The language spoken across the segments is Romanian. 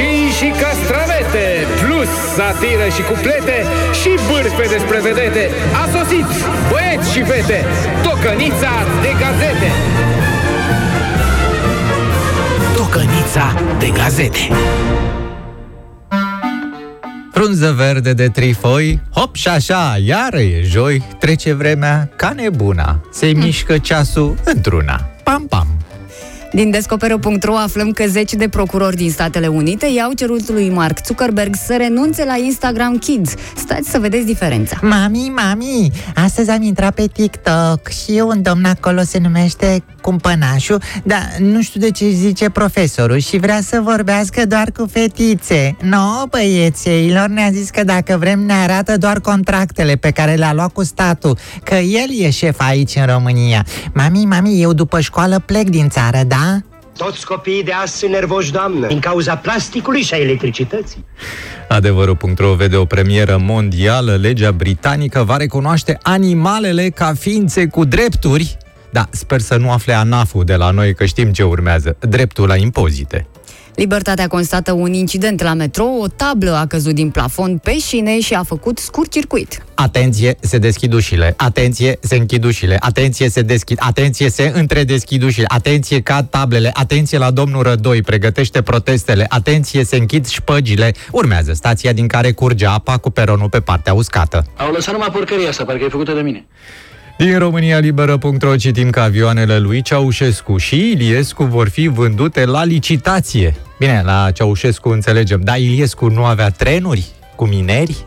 roșii și castravete, plus satiră și cuplete și bârfe despre vedete. A sosit, băieți și fete, tocănița de gazete. Tocănița de gazete. Frunză verde de trifoi, hop și așa, iară e joi, trece vremea ca nebuna, se mișcă ceasul într-una. Pam, pam! Din Descoperă.ro aflăm că zeci de procurori din Statele Unite i-au cerut lui Mark Zuckerberg să renunțe la Instagram Kids. Stați să vedeți diferența. Mami, mami, astăzi am intrat pe TikTok și un domn acolo se numește Cumpănașul, dar nu știu de ce zice profesorul și vrea să vorbească doar cu fetițe. No, băiețeilor, ne-a zis că dacă vrem ne arată doar contractele pe care le-a luat cu statul, că el e șef aici în România. Mami, mami, eu după școală plec din țară, da? Toți copiii de azi sunt nervoși, doamnă, din cauza plasticului și a electricității. Adevărul.ro vede o premieră mondială. Legea britanică va recunoaște animalele ca ființe cu drepturi. Da, sper să nu afle anaful de la noi, că știm ce urmează. Dreptul la impozite. Libertatea constată un incident la metrou, o tablă a căzut din plafon pe șine și a făcut scurt circuit. Atenție, se deschid ușile. Atenție, se închid ușile. Atenție, se deschid. Atenție, se întredeschid ușile. Atenție, cad tablele. Atenție la domnul Rădoi, pregătește protestele. Atenție, se închid șpăgile. Urmează stația din care curge apa cu peronul pe partea uscată. Au lăsat numai porcăria asta, parcă e făcută de mine. Din România Liberă.ro citim că avioanele lui Ceaușescu și Iliescu vor fi vândute la licitație. Bine, la Ceaușescu înțelegem, dar Iliescu nu avea trenuri cu mineri?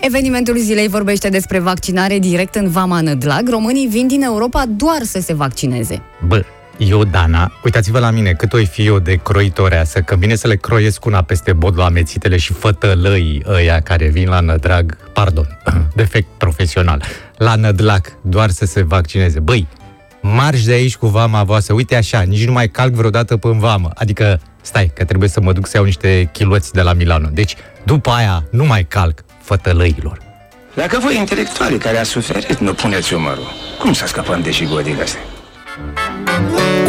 Evenimentul zilei vorbește despre vaccinare direct în Vama Nădlag. Românii vin din Europa doar să se vaccineze. Bă, eu, Dana, uitați-vă la mine, cât o fi eu de croitoreasă, că vine să le croiesc una peste bod la amețitele și fătălăii ăia care vin la nădrag, pardon, defect profesional, la nădlac, doar să se vaccineze. Băi, marș de aici cu vama voastră, uite așa, nici nu mai calc vreodată pe vamă, adică, stai, că trebuie să mă duc să iau niște chiloți de la Milano. Deci, după aia, nu mai calc fătălăilor. Dacă voi intelectuali care a suferit, nu puneți umărul, cum să scăpăm de jigodile astea?